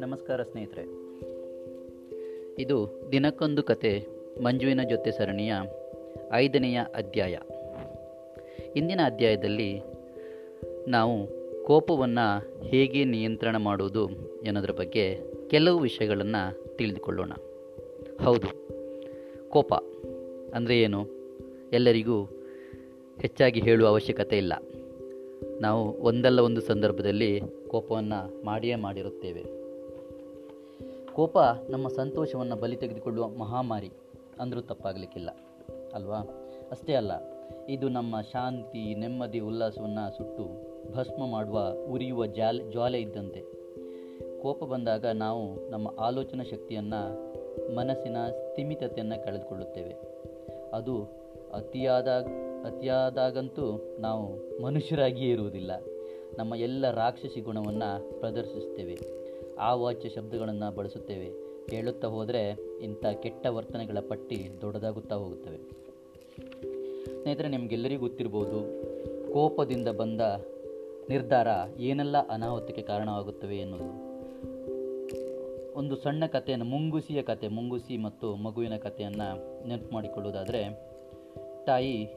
ನಮಸ್ಕಾರ ಸ್ನೇಹಿತರೆ. ಇದು ದಿನಕ್ಕೊಂದು ಕತೆ ಮಂಜುವಿನ ಜೊತೆ ಸರಣಿಯ ಐದನೆಯ ಅಧ್ಯಾಯ. ಇಂದಿನ ಅಧ್ಯಾಯದಲ್ಲಿ ನಾವು ಕೋಪವನ್ನು ಹೇಗೆ ನಿಯಂತ್ರಣ ಮಾಡುವುದು ಎನ್ನುವುದರ ಬಗ್ಗೆ ಕೆಲವು ವಿಷಯಗಳನ್ನು ತಿಳಿದುಕೊಳ್ಳೋಣ. ಹೌದು, ಕೋಪ ಅಂದರೆ ಏನು? ಎಲ್ಲರಿಗೂ ಹೆಚ್ಚಾಗಿ ಹೇಳುವ ಅವಶ್ಯಕತೆ ಇಲ್ಲ. ನಾವು ಒಂದಲ್ಲ ಒಂದು ಸಂದರ್ಭದಲ್ಲಿ ಕೋಪವನ್ನು ಮಾಡಿಯೇ ಮಾಡಿರುತ್ತೇವೆ. ಕೋಪ ನಮ್ಮ ಸಂತೋಷವನ್ನು ಬಲಿ ತೆಗೆದುಕೊಳ್ಳುವ ಮಹಾಮಾರಿ ಅಂದರೂ ತಪ್ಪಾಗಲಿಕ್ಕಿಲ್ಲ. ಅಲ್ವಾ? ಅಷ್ಟೇ ಅಲ್ಲ, ಇದು ನಮ್ಮ ಶಾಂತಿ, ನೆಮ್ಮದಿ, ಉಲ್ಲಾಸವನ್ನು ಸುಟ್ಟು ಭಸ್ಮ ಮಾಡುವ, ಉರಿಯುವ ಜಾಲ್, ಜ್ವಾಲೆ ಇದ್ದಂತೆ. ಕೋಪ ಬಂದಾಗ ನಾವು ನಮ್ಮ ಆಲೋಚನಾ ಶಕ್ತಿಯನ್ನು, ಮನಸ್ಸಿನ ಸ್ಥಿಮಿತತೆಯನ್ನು ಕಳೆದುಕೊಳ್ಳುತ್ತೇವೆ. ಅದು ಅತಿಯಾದ ಅತಿಯಾದಾಗಂತೂ ನಾವು ಮನುಷ್ಯರಾಗಿಯೇ ಇರುವುದಿಲ್ಲ. ನಮ್ಮ ಎಲ್ಲ ರಾಕ್ಷಸಿ ಗುಣವನ್ನು ಪ್ರದರ್ಶಿಸುತ್ತೇವೆ. ಆ ವಾಚ್ಯ ಶಬ್ದಗಳನ್ನು ಬಳಸುತ್ತೇವೆ. ಹೇಳುತ್ತಾ ಹೋದರೆ ಇಂಥ ಕೆಟ್ಟ ವರ್ತನೆಗಳ ಪಟ್ಟಿ ದೊಡ್ಡದಾಗುತ್ತಾ ಹೋಗುತ್ತವೆ. ಸ್ನೇಹಿತರೆ, ನಿಮಗೆಲ್ಲರಿಗೂ ಗೊತ್ತಿರ್ಬೋದು, ಕೋಪದಿಂದ ಬಂದ ನಿರ್ಧಾರ ಏನೆಲ್ಲ ಅನಾಹುತಕ್ಕೆ ಕಾರಣವಾಗುತ್ತವೆ ಎನ್ನುವುದು. ಒಂದು ಸಣ್ಣ ಕಥೆಯನ್ನು, ಮುಂಗುಸಿಯ ಕತೆ, ಮುಂಗುಸಿ ಮತ್ತು ಮಗುವಿನ ಕಥೆಯನ್ನು ನೆನಪು ಮಾಡಿಕೊಳ್ಳುವುದಾದರೆ, ತಾಯಿ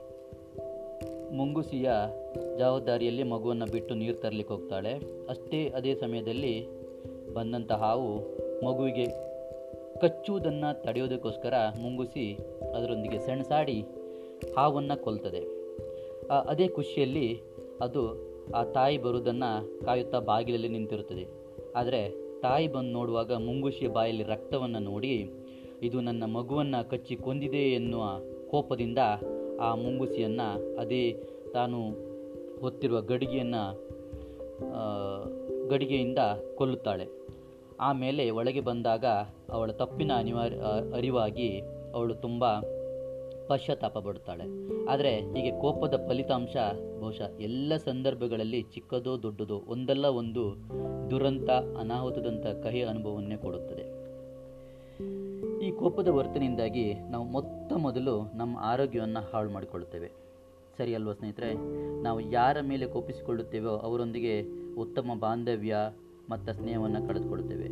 ಮುಂಗುಸಿಯ ಜವಾಬ್ದಾರಿಯಲ್ಲಿ ಮಗುವನ್ನು ಬಿಟ್ಟು ನೀರು ತರಲಿಕ್ಕೆ ಹೋಗ್ತಾಳೆ. ಅಷ್ಟೇ ಅದೇ ಸಮಯದಲ್ಲಿ ಬಂದಂಥ ಹಾವು ಮಗುವಿಗೆ ಕಚ್ಚುವುದನ್ನು ತಡೆಯೋದಕ್ಕೋಸ್ಕರ ಮುಂಗುಸಿ ಅದರೊಂದಿಗೆ ಸೆಣಸಾಡಿ ಹಾವನ್ನು ಕೊಲ್ತದೆ. ಅದೇ ಖುಷಿಯಲ್ಲಿ ಅದು ಆ ತಾಯಿ ಬರುವುದನ್ನು ಕಾಯುತ್ತಾ ಬಾಗಿಲಲ್ಲಿ ನಿಂತಿರುತ್ತದೆ. ಆದರೆ ತಾಯಿ ಬಂದು ನೋಡುವಾಗ ಮುಂಗುಸಿಯ ಬಾಯಲ್ಲಿ ರಕ್ತವನ್ನು ನೋಡಿ, ಇದು ನನ್ನ ಮಗುವನ್ನು ಕಚ್ಚಿ ಕೊಂದಿದೆ ಎನ್ನುವ ಕೋಪದಿಂದ ಆ ಮುಂಗುಸಿಯನ್ನು ಅದೇ ತಾನು ಹೊತ್ತಿರುವ ಗಡಿಗೆಯನ್ನು ಗಡಿಗೆಯಿಂದ ಕೊಲ್ಲುತ್ತಾಳೆ. ಆಮೇಲೆ ಒಳಗೆ ಬಂದಾಗ ಅವಳ ತಪ್ಪಿನ ಅನಿವಾರ್ಯ ಅರಿವಾಗಿ ಅವಳು ತುಂಬ ಪಶ್ಚಾತ್ತಾಪ ಪಡುತ್ತಾಳೆ. ಆದರೆ ಹೀಗೆ ಕೋಪದ ಫಲಿತಾಂಶ ಬಹುಶಃ ಎಲ್ಲ ಸಂದರ್ಭಗಳಲ್ಲಿ ಚಿಕ್ಕದೋ ದೊಡ್ಡದೋ ಒಂದಲ್ಲ ಒಂದು ದುರಂತ ಅನಾಹುತದಂಥ ಕಹಿ ಅನುಭವವನ್ನೇ ಕೊಡುತ್ತದೆ. ಕೋಪದ ವರ್ತನೆಯಿಂದಾಗಿ ನಾವು ಮೊತ್ತ ಮೊದಲು ನಮ್ಮ ಆರೋಗ್ಯವನ್ನು ಹಾಳು ಮಾಡಿಕೊಳ್ಳುತ್ತೇವೆ. ಸರಿ ಅಲ್ವಾ ಸ್ನೇಹಿತರೆ? ನಾವು ಯಾರ ಮೇಲೆ ಕೋಪಿಸಿಕೊಳ್ಳುತ್ತೇವೋ ಅವರೊಂದಿಗೆ ಉತ್ತಮ ಬಾಂಧವ್ಯ ಮತ್ತು ಸ್ನೇಹವನ್ನು ಕಳೆದುಕೊಳ್ಳುತ್ತೇವೆ.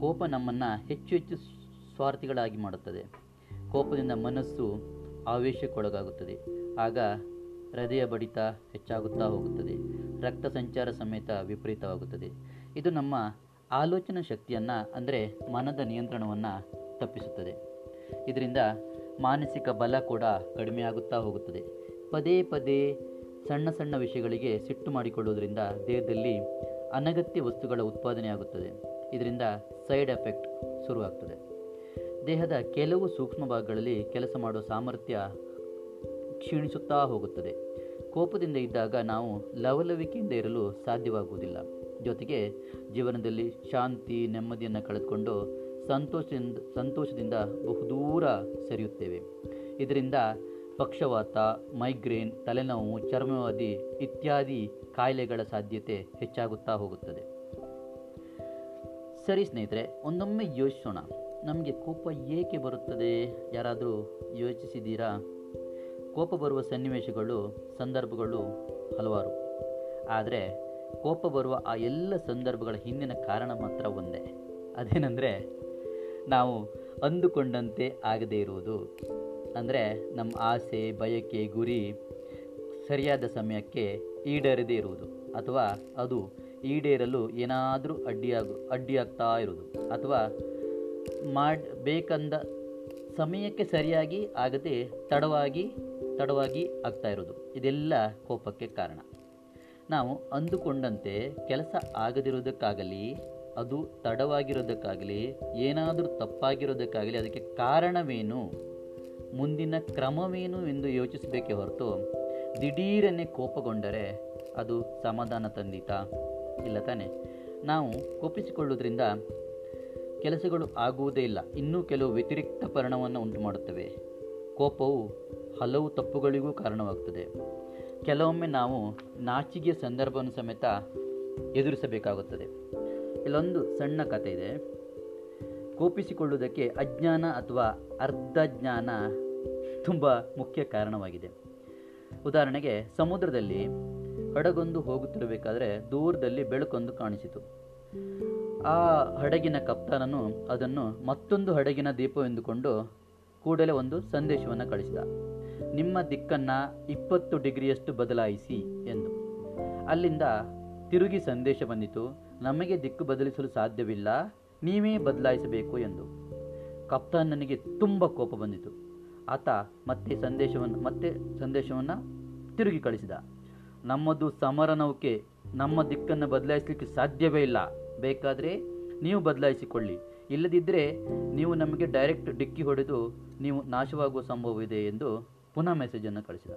ಕೋಪ ನಮ್ಮನ್ನು ಹೆಚ್ಚು ಹೆಚ್ಚು ಸ್ವಾರ್ಥಿಗಳಾಗಿ ಮಾಡುತ್ತದೆ. ಕೋಪದಿಂದ ಮನಸ್ಸು ಆವೇಶಕ್ಕೊಳಗಾಗುತ್ತದೆ. ಆಗ ಹೃದಯ ಬಡಿತ ಹೆಚ್ಚಾಗುತ್ತಾ ಹೋಗುತ್ತದೆ. ರಕ್ತ ಸಂಚಾರ ಸಮೇತ ವಿಪರೀತವಾಗುತ್ತದೆ. ಇದು ನಮ್ಮ ಆಲೋಚನಾ ಶಕ್ತಿಯನ್ನು ಅಂದರೆ ಮನದ ನಿಯಂತ್ರಣವನ್ನು ತಪ್ಪಿಸುತ್ತದೆ. ಇದರಿಂದ ಮಾನಸಿಕ ಬಲ ಕೂಡ ಕಡಿಮೆಯಾಗುತ್ತಾ ಹೋಗುತ್ತದೆ. ಪದೇ ಪದೇ ಸಣ್ಣ ಸಣ್ಣ ವಿಷಯಗಳಿಗೆ ಸಿಟ್ಟು ಮಾಡಿಕೊಳ್ಳುವುದರಿಂದ ದೇಹದಲ್ಲಿ ಅನಗತ್ಯ ವಸ್ತುಗಳ ಉತ್ಪಾದನೆಯಾಗುತ್ತದೆ ಇದರಿಂದ ಸೈಡ್ ಎಫೆಕ್ಟ್ ಶುರುವಾಗ್ತದೆ. ದೇಹದ ಕೆಲವು ಸೂಕ್ಷ್ಮ ಭಾಗಗಳಲ್ಲಿ ಕೆಲಸ ಮಾಡುವ ಸಾಮರ್ಥ್ಯ ಕ್ಷೀಣಿಸುತ್ತಾ ಹೋಗುತ್ತದೆ. ಕೋಪದಿಂದ ಇದ್ದಾಗ ನಾವು ಲವಲವಿಕೆಯಿಂದ ಇರಲು ಸಾಧ್ಯವಾಗುವುದಿಲ್ಲ. ಜೊತೆಗೆ ಜೀವನದಲ್ಲಿ ಶಾಂತಿ, ನೆಮ್ಮದಿಯನ್ನು ಕಳೆದುಕೊಂಡು ಸಂತೋಷದಿಂದ ಸಂತೋಷದಿಂದ ಬಹುದೂರ ಸರಿಯುತ್ತೇವೆ. ಇದರಿಂದ ಪಕ್ಷವಾತ, ಮೈಗ್ರೇನ್, ತಲೆನೋವು ಚರ್ಮವಾದಿ ಇತ್ಯಾದಿ ಕಾಯಿಲೆಗಳ ಸಾಧ್ಯತೆ ಹೆಚ್ಚಾಗುತ್ತಾ ಹೋಗುತ್ತದೆ. ಸರಿ ಸ್ನೇಹಿತರೆ, ಒಂದೊಮ್ಮೆ ಯೋಚಿಸೋಣ. ನಮಗೆ ಕೋಪ ಏಕೆ ಬರುತ್ತದೆ? ಯಾರಾದರೂ ಯೋಚಿಸಿದ್ದೀರಾ? ಕೋಪ ಬರುವ ಸನ್ನಿವೇಶಗಳು, ಸಂದರ್ಭಗಳು ಹಲವಾರು. ಆದರೆ ಕೋಪ ಬರುವ ಆ ಎಲ್ಲ ಸಂದರ್ಭಗಳ ಹಿಂದಿನ ಕಾರಣ ಮಾತ್ರ ಒಂದೇ. ಅದೇನೆಂದರೆ ನಾವು ಅಂದುಕೊಂಡಂತೆ ಆಗದೇ ಇರುವುದು. ಅಂದರೆ ನಮ್ಮ ಆಸೆ, ಬಯಕೆ, ಗುರಿ ಸರಿಯಾದ ಸಮಯಕ್ಕೆ ಈಡೇರದೇ ಇರುವುದು. ಅಥವಾ ಅದು ಈಡೇರಲು ಏನಾದರೂ ಅಡ್ಡಿಯಾಗು, ಅಡ್ಡಿಯಾಗ್ತಾ ಇರುವುದು. ಅಥವಾ ಮಾಡಬೇಕಂದ ಸಮಯಕ್ಕೆ ಸರಿಯಾಗಿ ಆಗದೆ ತಡವಾಗಿ ತಡವಾಗಿ ಆಗ್ತಾ ಇರೋದು ಇದೆಲ್ಲ ಕೋಪಕ್ಕೆ ಕಾರಣ. ನಾವು ಅಂದುಕೊಂಡಂತೆ ಕೆಲಸ ಆಗದಿರೋದಕ್ಕಾಗಲಿ ಅದು ತಡವಾಗಿರೋದಕ್ಕಾಗಲಿ, ಏನಾದರೂ ತಪ್ಪಾಗಿರೋದಕ್ಕಾಗಲಿ ಅದಕ್ಕೆ ಕಾರಣವೇನು? ಮುಂದಿನ ಕ್ರಮವೇನು ಎಂದು ಯೋಚಿಸಬೇಕೇ ಹೊರತು ದಿಢೀರನೆ ಕೋಪಗೊಂಡರೆ ಅದು ಸಮಾಧಾನ ತಂದಿತ ಇಲ್ಲ ತಾನೆ? ನಾವು ಕೋಪಿಸಿಕೊಳ್ಳುವುದರಿಂದ ಕೆಲಸಗಳು ಆಗುವುದೇ ಇಲ್ಲ. ಇನ್ನೂ ಕೆಲವು ವ್ಯತಿರಿಕ್ತ ಪರಿಣಾಮವನ್ನು ಉಂಟು ಮಾಡುತ್ತವೆ ಕೋಪವು ಹಲವು ತಪ್ಪುಗಳಿಗೂ ಕಾರಣವಾಗುತ್ತದೆ ಕೆಲವೊಮ್ಮೆ ನಾವು ನಾಚಿಗೆಯ ಸಂದರ್ಭವನ್ನು ಸಮೇತ ಎದುರಿಸಬೇಕಾಗುತ್ತದೆ. ಇಲ್ಲೊಂದು ಸಣ್ಣ ಕಥೆ ಇದೆ. ಕೋಪಿಸಿಕೊಳ್ಳುವುದಕ್ಕೆ ಅಜ್ಞಾನ ಅಥವಾ ಅರ್ಧ ಜ್ಞಾನ ತುಂಬ ಮುಖ್ಯ ಕಾರಣವಾಗಿದೆ. ಉದಾಹರಣೆಗೆ, ಸಮುದ್ರದಲ್ಲಿ ಹಡಗೊಂದು ಹೋಗುತ್ತಿರಬೇಕಾದ್ರೆ ದೂರದಲ್ಲಿ ಬೆಳಕೊಂದು ಕಾಣಿಸಿತು. ಆ ಹಡಗಿನ ಕಪ್ತಾನನು ಅದನ್ನು ಮತ್ತೊಂದು ಹಡಗಿನ ದೀಪವೆಂದುಕೊಂಡು ಕೂಡಲೇ ಒಂದು ಸಂದೇಶವನ್ನು ಕಳಿಸಿದ. ನಿಮ್ಮ ದಿಕ್ಕನ್ನು ಇಪ್ಪತ್ತು ಡಿಗ್ರಿಯಷ್ಟು ಬದಲಾಯಿಸಿ ಎಂದು. ಅಲ್ಲಿಂದ ತಿರುಗಿ ಸಂದೇಶ ಬಂದಿತು. ನಮಗೆ ದಿಕ್ಕು ಬದಲಿಸಲು ಸಾಧ್ಯವಿಲ್ಲ, ನೀವೇ ಬದಲಾಯಿಸಬೇಕು ಎಂದು. ಕಪ್ತಾನ್ ನನಗೆ ತುಂಬ ಕೋಪ ಬಂದಿತು. ಆತ ಮತ್ತೆ ಸಂದೇಶವನ್ನು ಮತ್ತೆ ಸಂದೇಶವನ್ನು ತಿರುಗಿ ಕಳಿಸಿದ. ನಮ್ಮದು ಸಮರ ನೌಕೆ ನಮ್ಮ ದಿಕ್ಕನ್ನು ಬದಲಾಯಿಸಲಿಕ್ಕೆ ಸಾಧ್ಯವೇ ಇಲ್ಲ. ಬೇಕಾದರೆ ನೀವು ಬದಲಾಯಿಸಿಕೊಳ್ಳಿ. ಇಲ್ಲದಿದ್ದರೆ ನೀವು ನಮಗೆ ಡೈರೆಕ್ಟ್ ಡಿಕ್ಕಿ ಹೊಡೆದು ನೀವು ನಾಶವಾಗುವ ಸಂಭವವಿದೆ ಎಂದು ಪುನಃ ಮೆಸೇಜನ್ನು ಕಳಿಸಿದ.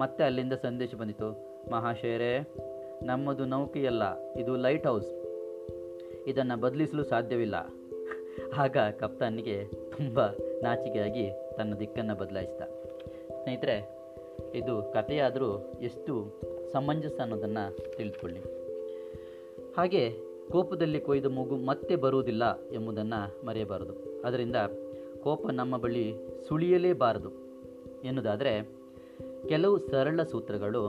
ಮತ್ತೆ ಅಲ್ಲಿಂದ ಸಂದೇಶ ಬಂದಿತು. ಮಹಾಶಯರೇ ನಮ್ಮದು ನೌಕೆಯಲ್ಲ, ಇದು ಲೈಟ್ ಹೌಸ್. ಇದನ್ನು ಬದಲಿಸಲು ಸಾಧ್ಯವಿಲ್ಲ. ಆಗ ಕಪ್ತಾನಿಗೆ ತುಂಬ ನಾಚಿಕೆಯಾಗಿ ತನ್ನ ದಿಕ್ಕನ್ನು ಬದಲಾಯಿಸಿದ. ಸ್ನೇಹಿತರೆ, ಇದು ಕಥೆಯಾದರೂ ಎಷ್ಟು ಸಮಂಜಸ ಅನ್ನೋದನ್ನು ತಿಳಿದುಕೊಳ್ಳಿ. ಹಾಗೆ ಕೋಪದಲ್ಲಿ ಕೊಯ್ದ ಮಗು ಮತ್ತೆ ಬರುವುದಿಲ್ಲ ಎಂಬುದನ್ನು ಮರೆಯಬಾರದು. ಅದರಿಂದ ಕೋಪ ನಮ್ಮ ಬಳಿ ಸುಳಿಯಲೇಬಾರದು ಎನ್ನುವುದಾದರೆ, ಕೆಲವು ಸರಳ ಸೂತ್ರಗಳು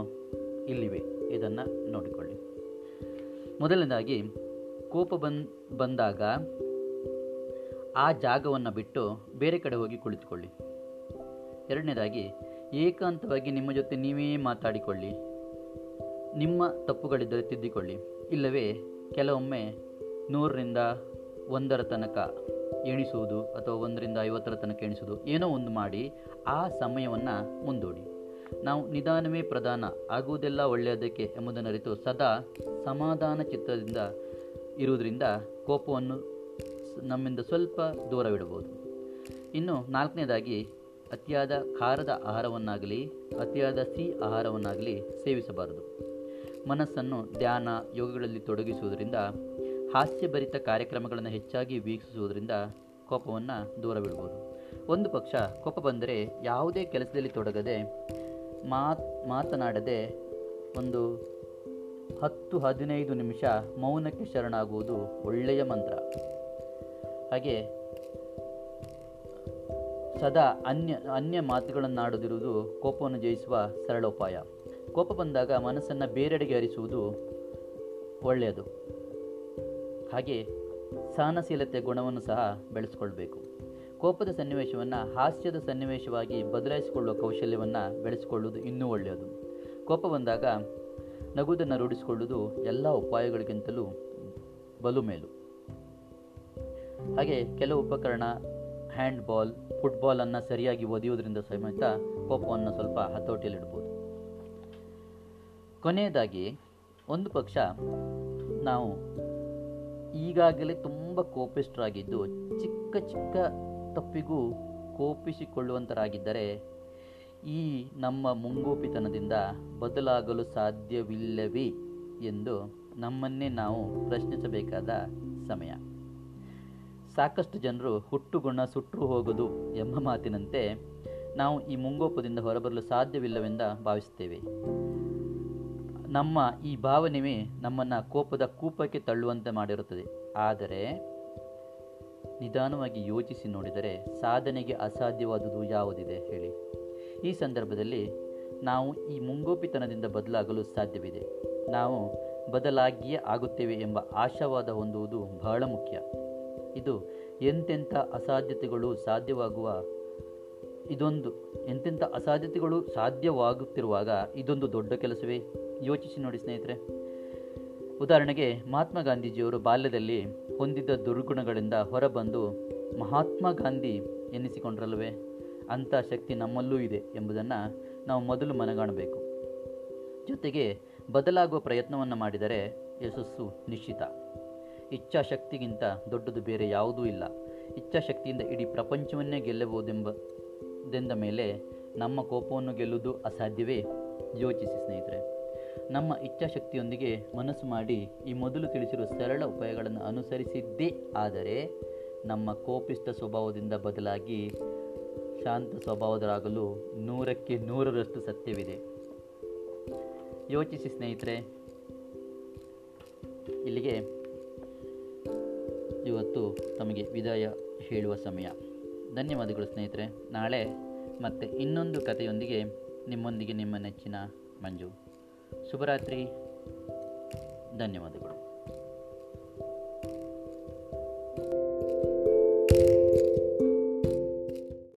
ಇಲ್ಲಿವೆ. ಇದನ್ನು ನೋಡಿಕೊಳ್ಳಿ. ಮೊದಲನೇದಾಗಿ, ಕೋಪ ಬಂದ್, ಬಂದಾಗ ಆ ಜಾಗವನ್ನು ಬಿಟ್ಟು ಬೇರೆ ಕಡೆ ಹೋಗಿ ಕುಳಿತುಕೊಳ್ಳಿ. ಎರಡನೇದಾಗಿ, ಏಕಾಂತವಾಗಿ ನಿಮ್ಮ ಜೊತೆ ನೀವೇ ಮಾತಾಡಿಕೊಳ್ಳಿ. ನಿಮ್ಮ ತಪ್ಪುಗಳಿದ್ದರೆ ತಿದ್ದಿಕೊಳ್ಳಿ. ಇಲ್ಲವೇ, ಕೆಲವೊಮ್ಮೆ ನೂರರಿಂದ ಒಂದರ ತನಕ ಎಣಿಸುವುದು ಅಥವಾ ಒಂದರಿಂದ ಐವತ್ತರ ತನಕ ಎಣಿಸುವುದು ಏನೋ ಒಂದು ಮಾಡಿ ಆ ಸಮಯವನ್ನು ಮುಂದೂಡಿ. ನಾವು ನಿಧಾನವೇ ಪ್ರಧಾನ, ಆಗುವುದೆಲ್ಲ ಒಳ್ಳೆಯದಕ್ಕೆ ಎಂಬುದನ್ನು ಅರಿತು ಸದಾ ಸಮಾಧಾನ ಚಿತ್ತದಿಂದ ಇರುವುದರಿಂದ ಕೋಪವನ್ನು ನಮ್ಮಿಂದ ಸ್ವಲ್ಪ ದೂರವಿಡಬಹುದು ಇನ್ನು ನಾಲ್ಕನೇದಾಗಿ, ಅತಿಯಾದ ಖಾರದ ಆಹಾರವನ್ನಾಗಲಿ, ಅತಿಯಾದ ಸಿಹಿ ಆಹಾರವನ್ನಾಗಲಿ ಸೇವಿಸಬಾರದು. ಮನಸ್ಸನ್ನು ಧ್ಯಾನ, ಯೋಗಗಳಲ್ಲಿ ತೊಡಗಿಸುವುದರಿಂದ, ಹಾಸ್ಯಭರಿತ ಕಾರ್ಯಕ್ರಮಗಳನ್ನು ಹೆಚ್ಚಾಗಿ ವೀಕ್ಷಿಸುವುದರಿಂದ ಕೋಪವನ್ನು ದೂರವಿಡಬಹುದು ಒಂದು ಪಕ್ಷ ಕೋಪ ಬಂದರೆ ಯಾವುದೇ ಕೆಲಸದಲ್ಲಿ ತೊಡಗದೆ ಮಾತ್, ಮಾತನಾಡದೆ ಒಂದು ಹತ್ತು ಹದಿನೈದು ನಿಮಿಷ ಮೌನಕ್ಕೆ ಶರಣಾಗುವುದು ಒಳ್ಳೆಯ ಮಂತ್ರ. ಹಾಗೆ ಸದಾ ಅನ್ಯ ಅನ್ಯ ಮಾತುಗಳನ್ನಾಡದಿರುವುದು ಕೋಪವನ್ನು ಜಯಿಸುವ ಸರಳ ಉಪಾಯ. ಕೋಪ ಬಂದಾಗ ಮನಸ್ಸನ್ನು ಬೇರೆಡೆಗೆ ಹರಿಸುವುದು ಒಳ್ಳೆಯದು. ಹಾಗೆ ಸಹನಶೀಲತೆ ಗುಣವನ್ನು ಸಹ ಬೆಳೆಸ್ಕೊಳ್ಬೇಕು. ಕೋಪದ ಸನ್ನಿವೇಶವನ್ನು ಹಾಸ್ಯದ ಸನ್ನಿವೇಶವಾಗಿ ಬದಲಾಯಿಸಿಕೊಳ್ಳುವ ಕೌಶಲ್ಯವನ್ನು ಬೆಳೆಸಿಕೊಳ್ಳುವುದು ಇನ್ನೂ ಒಳ್ಳೆಯದು. ಕೋಪ ಬಂದಾಗ ನಗುದನ್ನು ರೂಢಿಸಿಕೊಳ್ಳುವುದು ಎಲ್ಲ ಉಪಾಯಗಳಿಗಿಂತಲೂ ಬಲು ಮೇಲು. ಹಾಗೆ ಕೆಲವು ಉಪಕರಣ, ಹ್ಯಾಂಡ್ಬಾಲ್ ಫುಟ್ಬಾಲನ್ನು ಸರಿಯಾಗಿ ಒದೆಯುವುದರಿಂದ ಸಮೇತ ಕೋಪವನ್ನು ಸ್ವಲ್ಪ ಹತೋಟಿಯಲ್ಲಿಡ್ಬೋದು. ಕೊನೆಯದಾಗಿ, ಒಂದು ಪಕ್ಷ ನಾವು ಈಗಾಗಲೇ ತುಂಬ ಕೋಪಿಸ್ಟ್ರಾಗಿದ್ದು ಚಿಕ್ಕ ಚಿಕ್ಕ ತಪ್ಪಿಗೂ ಕೋಪಿಸಿಕೊಳ್ಳುವಂತರಾಗಿದ್ದರೆ ಈ ನಮ್ಮ ಮುಂಗೋಪಿತನದಿಂದ ಬದಲಾಗಲು ಸಾಧ್ಯವಿಲ್ಲವೇ ಎಂದು ನಮ್ಮನ್ನೇ ನಾವು ಪ್ರಶ್ನಿಸಬೇಕಾದ ಸಮಯ. ಸಾಕಷ್ಟು ಜನರು ಹುಟ್ಟುಗುಣ ಸುಟ್ಟರು ಹೋಗದು ಎಂಬ ಮಾತಿನಂತೆ ನಾವು ಈ ಮುಂಗೋಪದಿಂದ ಹೊರಬರಲು ಸಾಧ್ಯವಿಲ್ಲವೆಂದ ಭಾವಿಸುತ್ತೇವೆ. ನಮ್ಮ ಈ ಭಾವನೆಯೇ ನಮ್ಮನ್ನು ಕೋಪದ ಕೂಪಕ್ಕೆ ತಳ್ಳುವಂತೆ ಮಾಡಿರುತ್ತದೆ. ಆದರೆ ನಿಧಾನವಾಗಿ ಯೋಚಿಸಿ ನೋಡಿದರೆ ಸಾಧನೆಗೆ ಅಸಾಧ್ಯವಾದುದು ಯಾವುದಿದೆ ಹೇಳಿ. ಈ ಸಂದರ್ಭದಲ್ಲಿ ನಾವು ಈ ಮುಂಗೋಪಿತನದಿಂದ ಬದಲಾಗಲು ಸಾಧ್ಯವಿದೆ. ನಾವು ಬದಲಾಗಿಯೇ ಆಗುತ್ತೇವೆ ಎಂಬ ಆಶಾವಾದ ಹೊಂದುವುದು ಬಹಳ ಮುಖ್ಯ. ಇದು ಎಂತೆಂಥ ಅಸಾಧ್ಯತೆಗಳು ಸಾಧ್ಯವಾಗುವ, ಇದೊಂದು ಎಂತೆಂಥ ಅಸಾಧ್ಯತೆಗಳು ಸಾಧ್ಯವಾಗುತ್ತಿರುವಾಗ ಇದೊಂದು ದೊಡ್ಡ ಕೆಲಸವೇ? ಯೋಚಿಸಿ ನೋಡಿ ಸ್ನೇಹಿತರೆ. ಉದಾಹರಣೆಗೆ ಮಹಾತ್ಮ ಗಾಂಧೀಜಿಯವರು ಬಾಲ್ಯದಲ್ಲಿ ಹೊಂದಿದ್ದ ದುರ್ಗುಣಗಳಿಂದ ಹೊರಬಂದು ಮಹಾತ್ಮ ಗಾಂಧಿ ಎನ್ನಿಸಿಕೊಂಡ್ರಲ್ವೇ ಅಂಥ ಶಕ್ತಿ ನಮ್ಮಲ್ಲೂ ಇದೆ ಎಂಬುದನ್ನು ನಾವು ಮೊದಲು ಮನಗಾಣಬೇಕು. ಜೊತೆಗೆ ಬದಲಾಗುವ ಪ್ರಯತ್ನವನ್ನು ಮಾಡಿದರೆ ಯಶಸ್ಸು ನಿಶ್ಚಿತ. ಇಚ್ಛಾಶಕ್ತಿಗಿಂತ ದೊಡ್ಡದು ಬೇರೆ ಯಾವುದೂ ಇಲ್ಲ. ಇಚ್ಛಾಶಕ್ತಿಯಿಂದ ಇಡೀ ಪ್ರಪಂಚವನ್ನೇ ಗೆಲ್ಲಬಹುದೆಂಬದೆಂದ ಮೇಲೆ ನಮ್ಮ ಕೋಪವನ್ನು ಗೆಲ್ಲುವುದು ಅಸಾಧ್ಯವೇ? ಯೋಚಿಸಿ ಸ್ನೇಹಿತರೆ. ನಮ್ಮ ಇಚ್ಛಾಶಕ್ತಿಯೊಂದಿಗೆ ಮನಸ್ಸು ಮಾಡಿ ಈ ಮೊದಲು ತಿಳಿಸಿರುವ ಸರಳ ಉಪಾಯಗಳನ್ನು ಅನುಸರಿಸಿದ್ದೇ. ಆದರೆ ನಮ್ಮ ಕೋಪಿಷ್ಟ ಸ್ವಭಾವದಿಂದ ಬದಲಾಗಿ ಶಾಂತ ಸ್ವಭಾವದರಾಗಲು ನೂರಕ್ಕೆ ನೂರರಷ್ಟು ಸತ್ಯವಿದೆ. ಯೋಚಿಸಿ ಸ್ನೇಹಿತರೆ, ಇಲ್ಲಿಗೆ ಇವತ್ತು ತಮಗೆ ವಿದಾಯ ಹೇಳುವ ಸಮಯ. ಧನ್ಯವಾದಗಳು ಸ್ನೇಹಿತರೆ. ನಾಳೆ ಮತ್ತೆ ಇನ್ನೊಂದು ಕಥೆಯೊಂದಿಗೆ ನಿಮ್ಮೊಂದಿಗೆ ನಿಮ್ಮ ನೆಚ್ಚಿನ ಮಂಜು. ಶುಭರಾತ್ರಿ. ಧನ್ಯವಾದಗಳು.